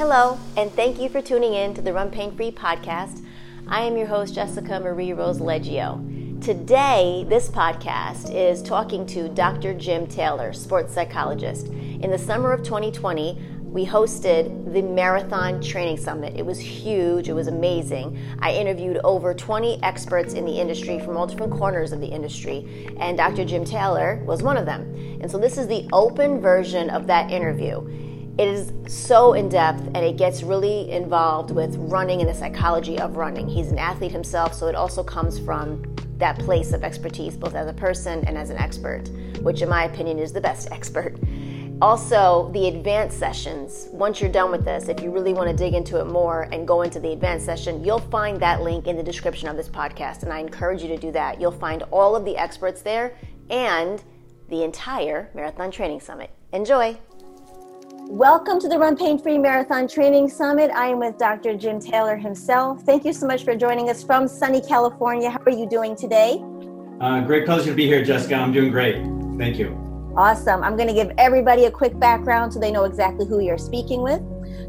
Hello, and thank you for tuning in to the Run Pain Free podcast. I am your host, Jessica Marie Rose Leggio. Today, this podcast is talking to Dr. Jim Taylor, sports psychologist. In the summer of 2020, we hosted the Marathon Training Summit. It was huge, it was amazing. I interviewed over 20 experts in the industry from all different corners of the industry, and Dr. Jim Taylor was one of them. And so, this is the open version of that interview. It is so in depth and it gets really involved with running and the psychology of running. He's an athlete himself, so it also comes from that place of expertise, both as a person and as an expert, which, in my opinion, is the best expert. Also, the advanced sessions. Once you're done with this, if you really want to dig into it more and go into the advanced session, you'll find that link in the description of this podcast, and I encourage you to do that. You'll find all of the experts there and the entire Marathon Training Summit. Enjoy! Welcome to the Run Pain Free Marathon Training Summit. I am with Dr. Jim Taylor himself. Thank you so much for joining us from sunny California. How are you doing today? Uh, great pleasure to be here, Jessica. I'm doing great. Thank you. Awesome. I'm going to give everybody a quick background so they know exactly who you're speaking with.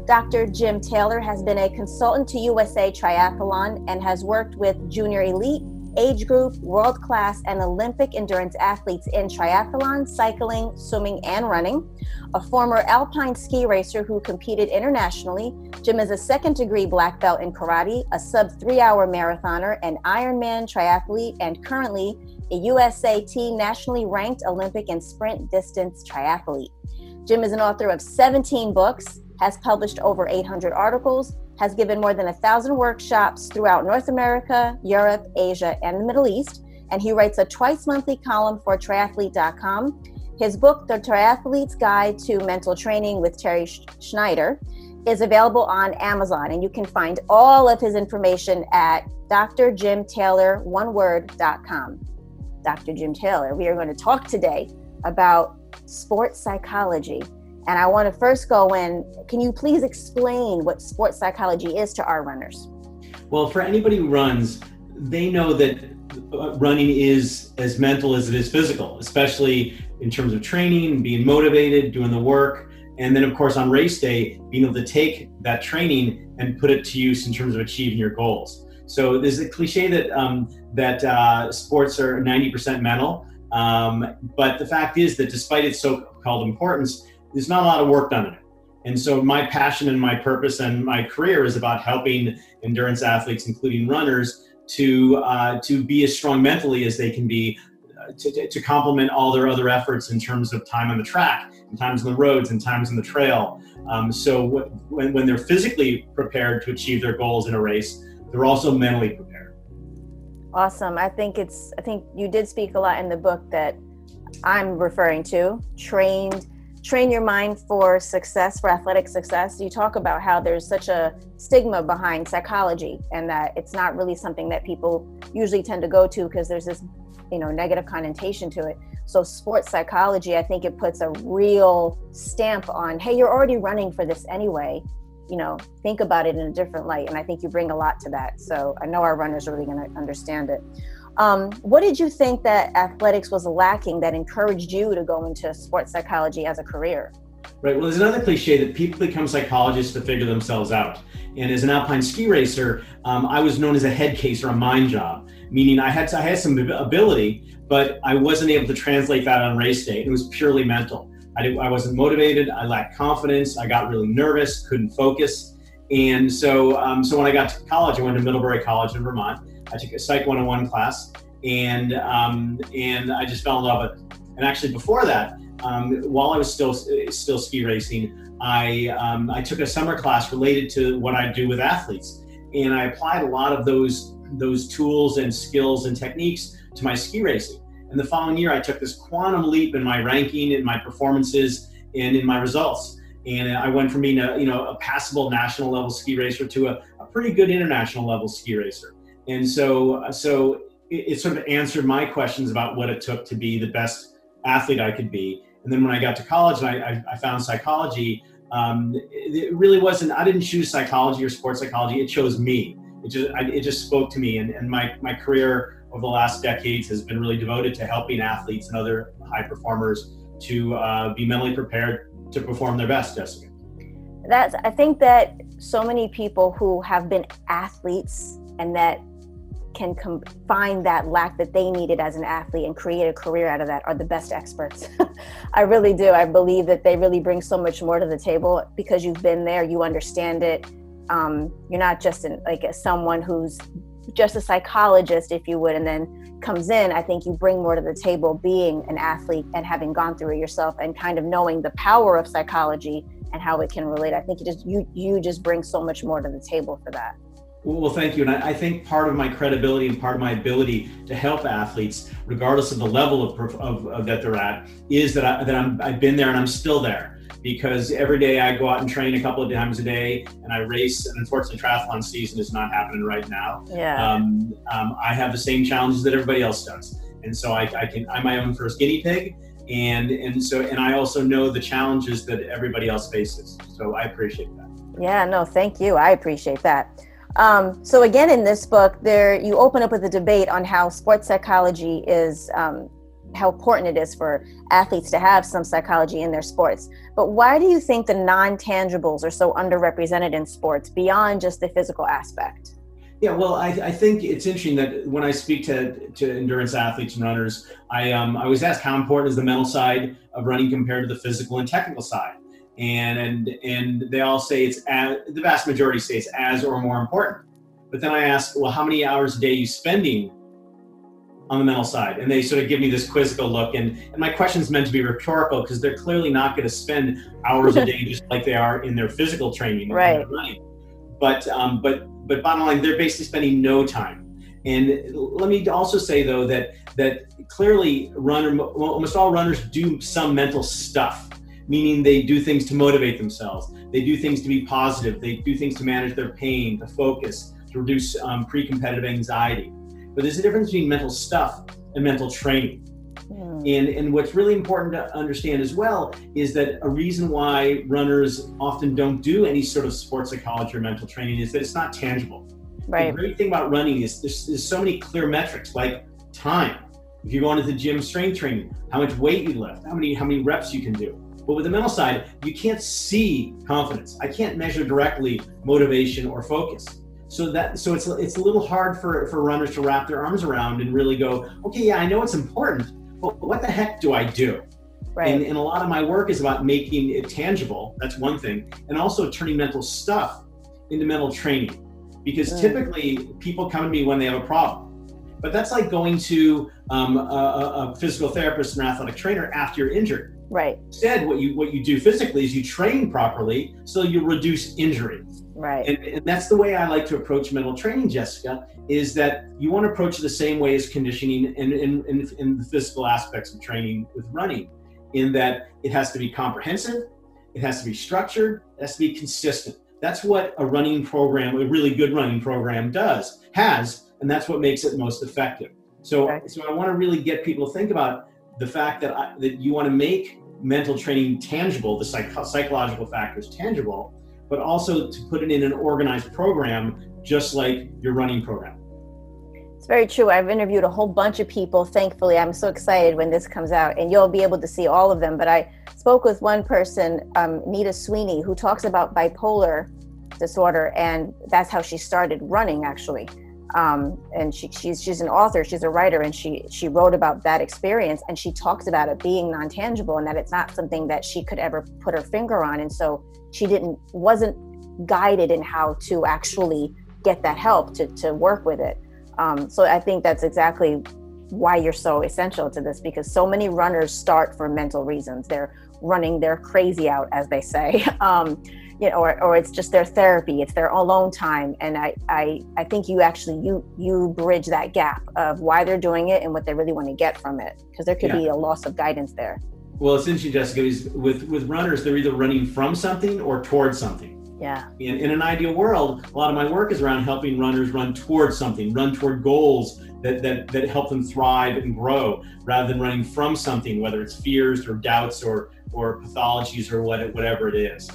Dr. Jim Taylor has been a consultant to USA Triathlon and has worked with Junior Elite, age group, world class, and Olympic endurance athletes in triathlon, cycling, swimming, and running. A former alpine ski racer who competed internationally, Jim is a second degree black belt in karate, a sub three hour marathoner, an Ironman triathlete, and currently a USAT nationally ranked Olympic and sprint distance triathlete. Jim is an author of 17 books, has published over 800 articles, has given more than a thousand workshops throughout North America, Europe, Asia, and the Middle East. And he writes a twice monthly column for triathlete.com. His book, The Triathlete's Guide to Mental Training with Terry Schneider, is available on Amazon. And you can find all of his information at drjimtaylor.com. Dr. Jim Taylor, we are going to talk today about sports psychology. And I want to first go in. Can you please explain what sports psychology is to our runners? Well, for anybody who runs, they know that uh, running is as mental as it is physical, especially in terms of training, being motivated, doing the work. And then, of course, on race day, being able to take that training and put it to use in terms of achieving your goals. So there's a cliche that um, that uh, sports are 90% mental, um, but the fact is that despite its so-called importance, there's not a lot of work done in it. And so my passion and my purpose and my career is about helping endurance athletes, including runners, to uh, to be as strong mentally as they can be, uh, to, to complement all their other efforts in terms of time on the track, and times on the roads, and times on the trail. Um, so when, when they're physically prepared to achieve their goals in a race, they're also mentally prepared. Awesome. I think it's. I think you did speak a lot in the book that I'm referring to. Trained train your mind for success, for athletic success, you talk about how there's such a stigma behind psychology and that it's not really something that people usually tend to go to because there's this, you know, negative connotation to it. So sports psychology, I think it puts a real stamp on, hey, you're already running for this anyway. You know, think about it in a different light. And I think you bring a lot to that. So I know our runners are really going to understand it. Um, what did you think that athletics was lacking that encouraged you to go into sports psychology as a career? Right. Well, there's another cliche that people become psychologists to figure themselves out. And as an alpine ski racer, um, I was known as a head case or a mind job, meaning I had to, I had some ability, but I wasn't able to translate that on race day. It was purely mental. I, did, I wasn't motivated. I lacked confidence. I got really nervous, couldn't focus. And so, um, so when I got to college, I went to Middlebury College in Vermont I took a Psych 101 class, and um, and I just fell in love with it. And actually, before that, um, while I was still still ski racing, I um, I took a summer class related to what I do with athletes, and I applied a lot of those those tools and skills and techniques to my ski racing. And the following year, I took this quantum leap in my ranking, in my performances, and in my results. And I went from being a you know a passable national level ski racer to a, a pretty good international level ski racer. And so, so it, it, sort of answered my questions about what it took to be the best athlete I could be. And then when I got to college and I, I, I found psychology, um, it, really wasn't, I didn't choose psychology or sports psychology. It chose me. It just, I, it just spoke to me. And, and my, my career over the last decades has been really devoted to helping athletes and other high performers to uh, be mentally prepared to perform their best, Jessica. That's, I think that so many people who have been athletes and that can com- find that lack that they needed as an athlete and create a career out of that are the best experts. I really do. I believe that they really bring so much more to the table because you've been there, you understand it. Um, you're not just an, like someone who's just a psychologist, if you would, and then comes in. I think you bring more to the table being an athlete and having gone through it yourself and kind of knowing the power of psychology and how it can relate. I think you just you you just bring so much more to the table for that. Well, thank you. And I, I, think part of my credibility and part of my ability to help athletes, regardless of the level of, of, of that they're at, is that, I, that I'm, I've been there and I'm still there. Because every day I go out and train a couple of times a day and I race. And unfortunately, triathlon season is not happening right now. Yeah. Um, um, I have the same challenges that everybody else does. And so I, I can, I'm my own first guinea pig and and so and i also know the challenges that everybody else faces so i appreciate that yeah no thank you i appreciate that um, so again, in this book, there you open up with a debate on how sports psychology is, um, how important it is for athletes to have some psychology in their sports. But why do you think the non-tangibles are so underrepresented in sports beyond just the physical aspect? Yeah, well, I, I think it's interesting that when I speak to, to endurance athletes and runners, I um, I was asked how important is the mental side of running compared to the physical and technical side and and and they all say it's as, the vast majority say it's as or more important. But then I ask, well, how many hours a day are you spending on the mental side? And they sort of give me this quizzical look, and and my question's meant to be rhetorical because they're clearly not going to spend hours a day just like they are in their physical training, right? But um, but but bottom line, they're basically spending no time. And let me also say though that that clearly runner almost all runners do some mental stuff meaning they do things to motivate themselves. They do things to be positive. They do things to manage their pain, to focus, to reduce um, pre competitive anxiety. But there's a difference between mental stuff and mental training. Hmm. And, and what's really important to understand as well is that a reason why runners often don't do any sort of sports psychology or mental training is that it's not tangible. Right. The great thing about running is there's, there's so many clear metrics like time. If you're going to the gym strength training, how much weight you lift, how many how many reps you can do. But with the mental side, you can't see confidence. I can't measure directly motivation or focus. So that so it's it's a little hard for for runners to wrap their arms around and really go, okay, yeah, I know it's important, but what the heck do I do? Right. And, and a lot of my work is about making it tangible. That's one thing, and also turning mental stuff into mental training, because mm. typically people come to me when they have a problem. But that's like going to um, a, a physical therapist and athletic trainer after you're injured Right. Instead, what you what you do physically is you train properly so you reduce injury. Right. And, and that's the way I like to approach mental training, Jessica, is that you want to approach it the same way as conditioning and in, in, in the physical aspects of training with running, in that it has to be comprehensive, it has to be structured, it has to be consistent. That's what a running program, a really good running program does, has, and that's what makes it most effective. So, okay. so I want to really get people to think about the fact that I, that you want to make mental training tangible, the psych- psychological factors tangible, but also to put it in an organized program, just like your running program. It's very true. I've interviewed a whole bunch of people. Thankfully, I'm so excited when this comes out, and you'll be able to see all of them. But I spoke with one person, um, Nita Sweeney, who talks about bipolar disorder, and that's how she started running actually um, and she, she's she's an author she's a writer and she she wrote about that experience and she talks about it being non-tangible and that it's not something that she could ever put her finger on and so she didn't wasn't guided in how to actually get that help to, to work with it. Um, so i think that's exactly why you're so essential to this because so many runners start for mental reasons. They're running their crazy out as they say. Um, you know, or, or it's just their therapy, it's their alone time. And I, I, I think you actually, you, you bridge that gap of why they're doing it and what they really want to get from it. Cause there could yeah. be a loss of guidance there. Well, it's interesting, Jessica, is with, with runners, they're either running from something or towards something. Yeah. In, in an ideal world, a lot of my work is around helping runners run towards something, run toward goals that, that, that help them thrive and grow rather than running from something, whether it's fears or doubts or, or pathologies or what, whatever it is.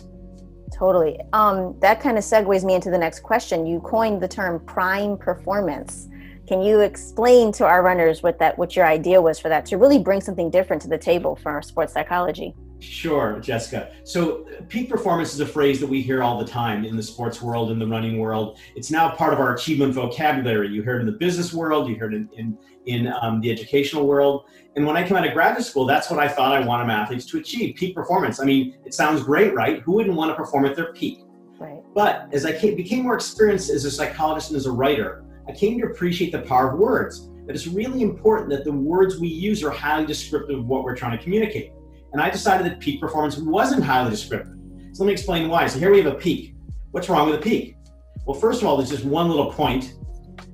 Totally. Um, that kind of segues me into the next question. You coined the term prime performance. Can you explain to our runners what that what your idea was for that to really bring something different to the table for our sports psychology? Sure, Jessica. So, peak performance is a phrase that we hear all the time in the sports world, in the running world. It's now part of our achievement vocabulary. You heard it in the business world, you heard it in, in, in um, the educational world. And when I came out of graduate school, that's what I thought I wanted my athletes to achieve peak performance. I mean, it sounds great, right? Who wouldn't want to perform at their peak? Right. But as I came, became more experienced as a psychologist and as a writer, I came to appreciate the power of words. That it's really important that the words we use are highly descriptive of what we're trying to communicate. And I decided that peak performance wasn't highly descriptive. So let me explain why. So here we have a peak. What's wrong with a peak? Well, first of all, there's just one little point,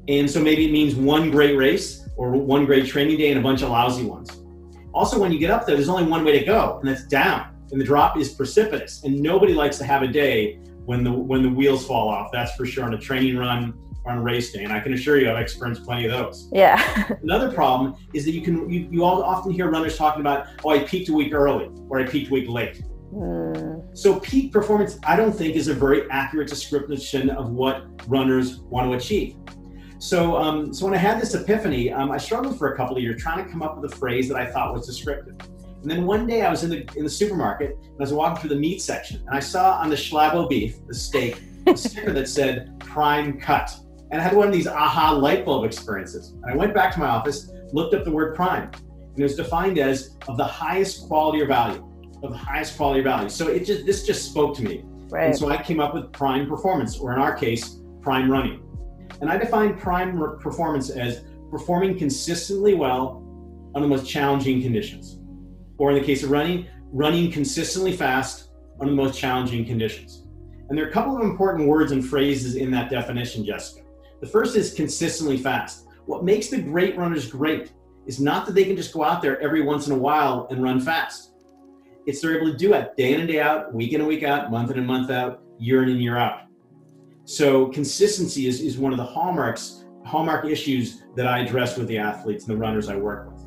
and so maybe it means one great race or one great training day and a bunch of lousy ones. Also, when you get up there, there's only one way to go, and that's down. And the drop is precipitous. And nobody likes to have a day when the when the wheels fall off. That's for sure on a training run or on a race day, and I can assure you I've experienced plenty of those. Yeah. Another problem is that you can you, you all often hear runners talking about, oh, I peaked a week early or I peaked a week late. Mm. So peak performance, I don't think, is a very accurate description of what runners want to achieve. So, um, so when I had this epiphany, um, I struggled for a couple of years trying to come up with a phrase that I thought was descriptive. And then one day I was in the in the supermarket and I was walking through the meat section and I saw on the Schlabo beef, the steak, a sticker that said prime cut. And I had one of these aha light bulb experiences. And I went back to my office, looked up the word prime, and it was defined as of the highest quality or value, of the highest quality or value. So it just this just spoke to me. Right. And so I came up with prime performance, or in our case, prime running. And I define prime performance as performing consistently well under the most challenging conditions. Or in the case of running, running consistently fast under the most challenging conditions. And there are a couple of important words and phrases in that definition, Jessica. The first is consistently fast. What makes the great runners great is not that they can just go out there every once in a while and run fast. It's they're able to do it day in and day out, week in and week out, month in and month out, year in and year out. So consistency is, is one of the hallmarks, hallmark issues that I address with the athletes and the runners I work with.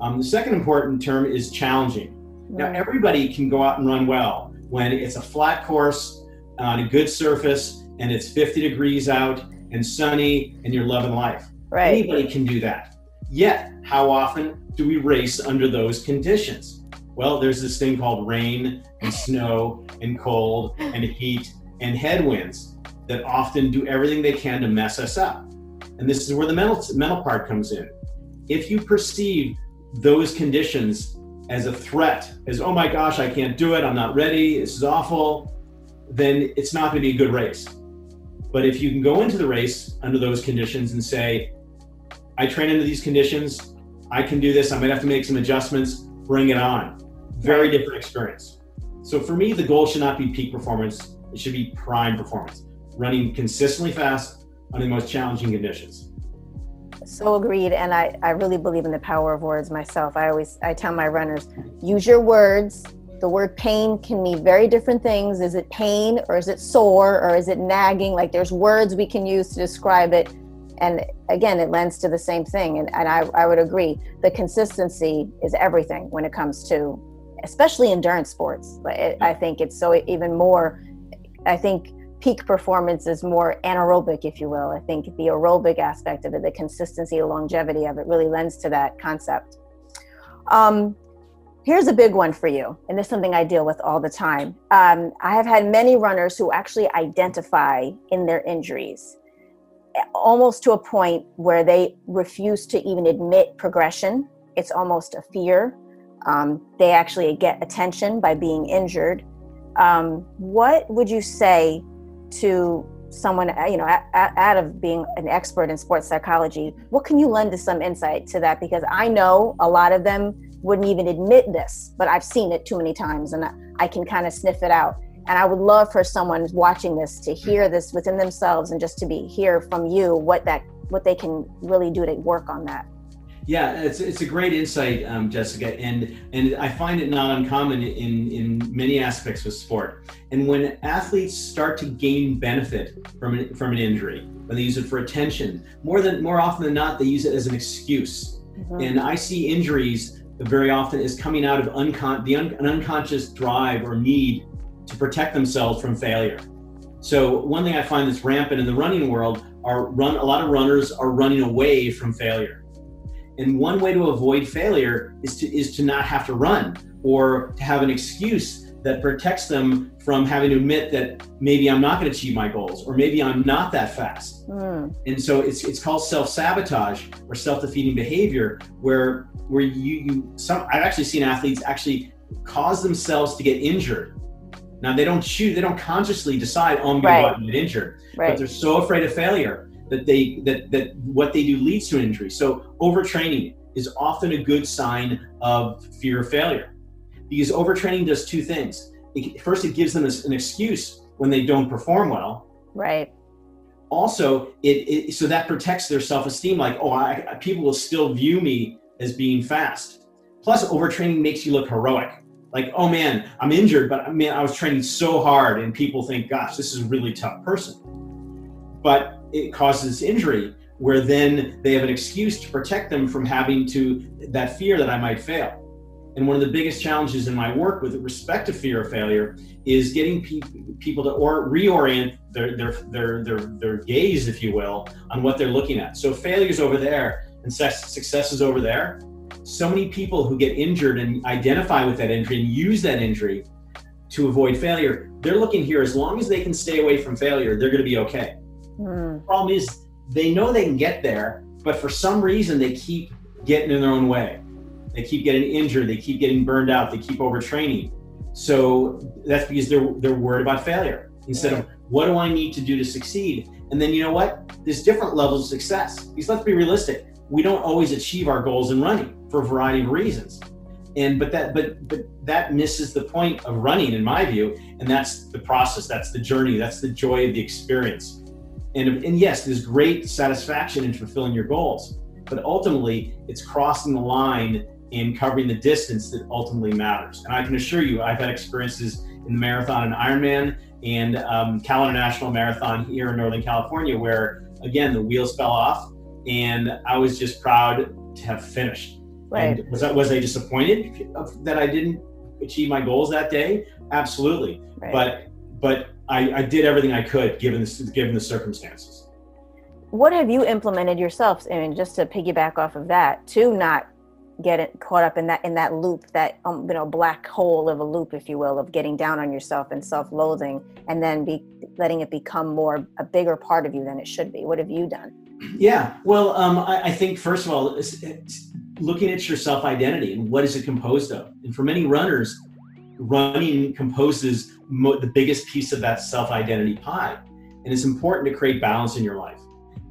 Um, the second important term is challenging. Now, everybody can go out and run well when it's a flat course on a good surface and it's 50 degrees out and sunny and you're loving life. Right. Anybody can do that. Yet, how often do we race under those conditions? Well, there's this thing called rain and snow and cold and heat and headwinds that often do everything they can to mess us up. And this is where the mental, mental part comes in. If you perceive those conditions as a threat, as, oh my gosh, I can't do it, I'm not ready, this is awful, then it's not going to be a good race. But if you can go into the race under those conditions and say, I train under these conditions, I can do this, I might have to make some adjustments, bring it on. Very different experience. So for me, the goal should not be peak performance, it should be prime performance, running consistently fast under the most challenging conditions. So agreed. And I, I really believe in the power of words myself. I always I tell my runners, use your words the word pain can mean very different things. Is it pain or is it sore or is it nagging? Like there's words we can use to describe it. And again, it lends to the same thing. And, and I, I would agree. The consistency is everything when it comes to, especially endurance sports. But it, I think it's so even more, I think peak performance is more anaerobic, if you will. I think the aerobic aspect of it, the consistency, the longevity of it really lends to that concept. Um, Here's a big one for you, and this is something I deal with all the time. Um, I have had many runners who actually identify in their injuries, almost to a point where they refuse to even admit progression. It's almost a fear. Um, they actually get attention by being injured. Um, what would you say to someone, uh, you know, out of being an expert in sports psychology, what can you lend to some insight to that? Because I know a lot of them wouldn't even admit this, but I've seen it too many times and I can kind of sniff it out. And I would love for someone watching this to hear this within themselves and just to be hear from you what that what they can really do to work on that. Yeah, it's, it's a great insight, um, Jessica, and and I find it not uncommon in in many aspects of sport. And when athletes start to gain benefit from an, from an injury, when they use it for attention, more than more often than not, they use it as an excuse. Mm-hmm. And I see injuries very often as coming out of uncon- the un- an unconscious drive or need to protect themselves from failure. So one thing I find that's rampant in the running world are run a lot of runners are running away from failure. And one way to avoid failure is to is to not have to run or to have an excuse that protects them from having to admit that maybe I'm not going to achieve my goals or maybe I'm not that fast. Mm. And so it's it's called self-sabotage or self-defeating behavior where where you you some I've actually seen athletes actually cause themselves to get injured now they don't choose, they don't consciously decide, oh, I'm going right. to go out and get injured, right. but they're so afraid of failure that they that that what they do leads to an injury. So overtraining is often a good sign of fear of failure, because overtraining does two things. It, first, it gives them an excuse when they don't perform well. Right. Also, it, it so that protects their self-esteem. Like, oh, I, people will still view me as being fast. Plus, overtraining makes you look heroic like, oh man, I'm injured, but I mean, I was training so hard, and people think, gosh, this is a really tough person. But it causes injury, where then they have an excuse to protect them from having to that fear that I might fail. And one of the biggest challenges in my work with respect to fear of failure is getting pe- people to or reorient their, their their their their gaze, if you will, on what they're looking at. So failure is over there and success is over there so many people who get injured and identify with that injury and use that injury to avoid failure, they're looking here as long as they can stay away from failure, they're going to be okay. Mm. Problem is, they know they can get there, but for some reason, they keep getting in their own way. They keep getting injured, they keep getting burned out, they keep overtraining. So that's because they're they're worried about failure instead of what do I need to do to succeed? And then you know what? There's different levels of success. Because let's be realistic we don't always achieve our goals in running for a variety of reasons and but that but but that misses the point of running in my view and that's the process that's the journey that's the joy of the experience and and yes there's great satisfaction in fulfilling your goals but ultimately it's crossing the line and covering the distance that ultimately matters and i can assure you i've had experiences in the marathon and ironman and um, cal international marathon here in northern california where again the wheels fell off and I was just proud to have finished. Right. And was that was I disappointed that I didn't achieve my goals that day? Absolutely. Right. But but I, I did everything I could given the, given the circumstances. What have you implemented yourself? I mean, just to piggyback off of that, to not get it caught up in that in that loop, that um, you know black hole of a loop, if you will, of getting down on yourself and self-loathing, and then be letting it become more a bigger part of you than it should be. What have you done? Yeah, well, um, I, I, think first of all, it's, it's looking at your self identity and what is it composed of. And for many runners, running composes mo- the biggest piece of that self identity pie. And it's important to create balance in your life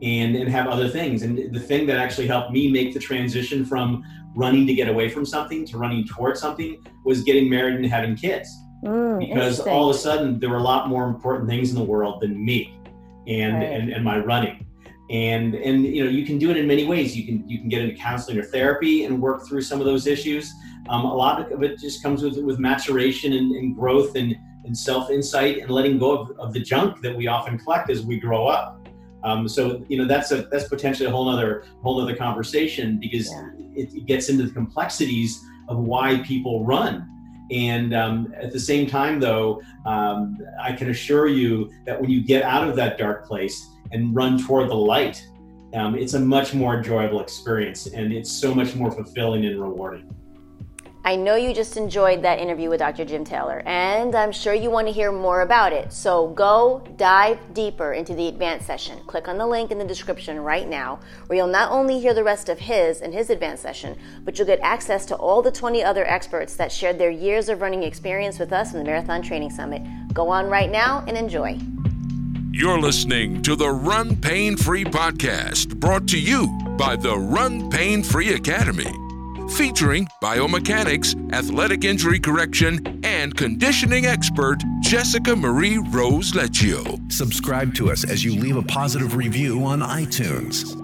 and, and have other things. And the thing that actually helped me make the transition from running to get away from something to running towards something was getting married and having kids. Mm, because all of a sudden there were a lot more important things in the world than me and, right. and, and my running and and you know you can do it in many ways. You can you can get into counseling or therapy and work through some of those issues. Um, a lot of it just comes with with maturation and, and growth and, and self insight and letting go of, of the junk that we often collect as we grow up. Um, so you know that's a that's potentially a whole other whole other conversation because yeah. it, it, gets into the complexities of why people run and um, at the same time though um, i can assure you that when you get out of that dark place and run toward the light, um, it's a much more enjoyable experience and it's so much more fulfilling and rewarding. I know you just enjoyed that interview with Dr. Jim Taylor, and I'm sure you want to hear more about it. So go dive deeper into the advanced session. Click on the link in the description right now, where you'll not only hear the rest of his and his advanced session, but you'll get access to all the 20 other experts that shared their years of running experience with us in the Marathon Training Summit. Go on right now and enjoy. You're listening to the Run Pain Free podcast, brought to you by the Run Pain Free Academy, featuring biomechanics, athletic injury correction, and conditioning expert Jessica Marie Rose Leggio. Subscribe to us as you leave a positive review on iTunes.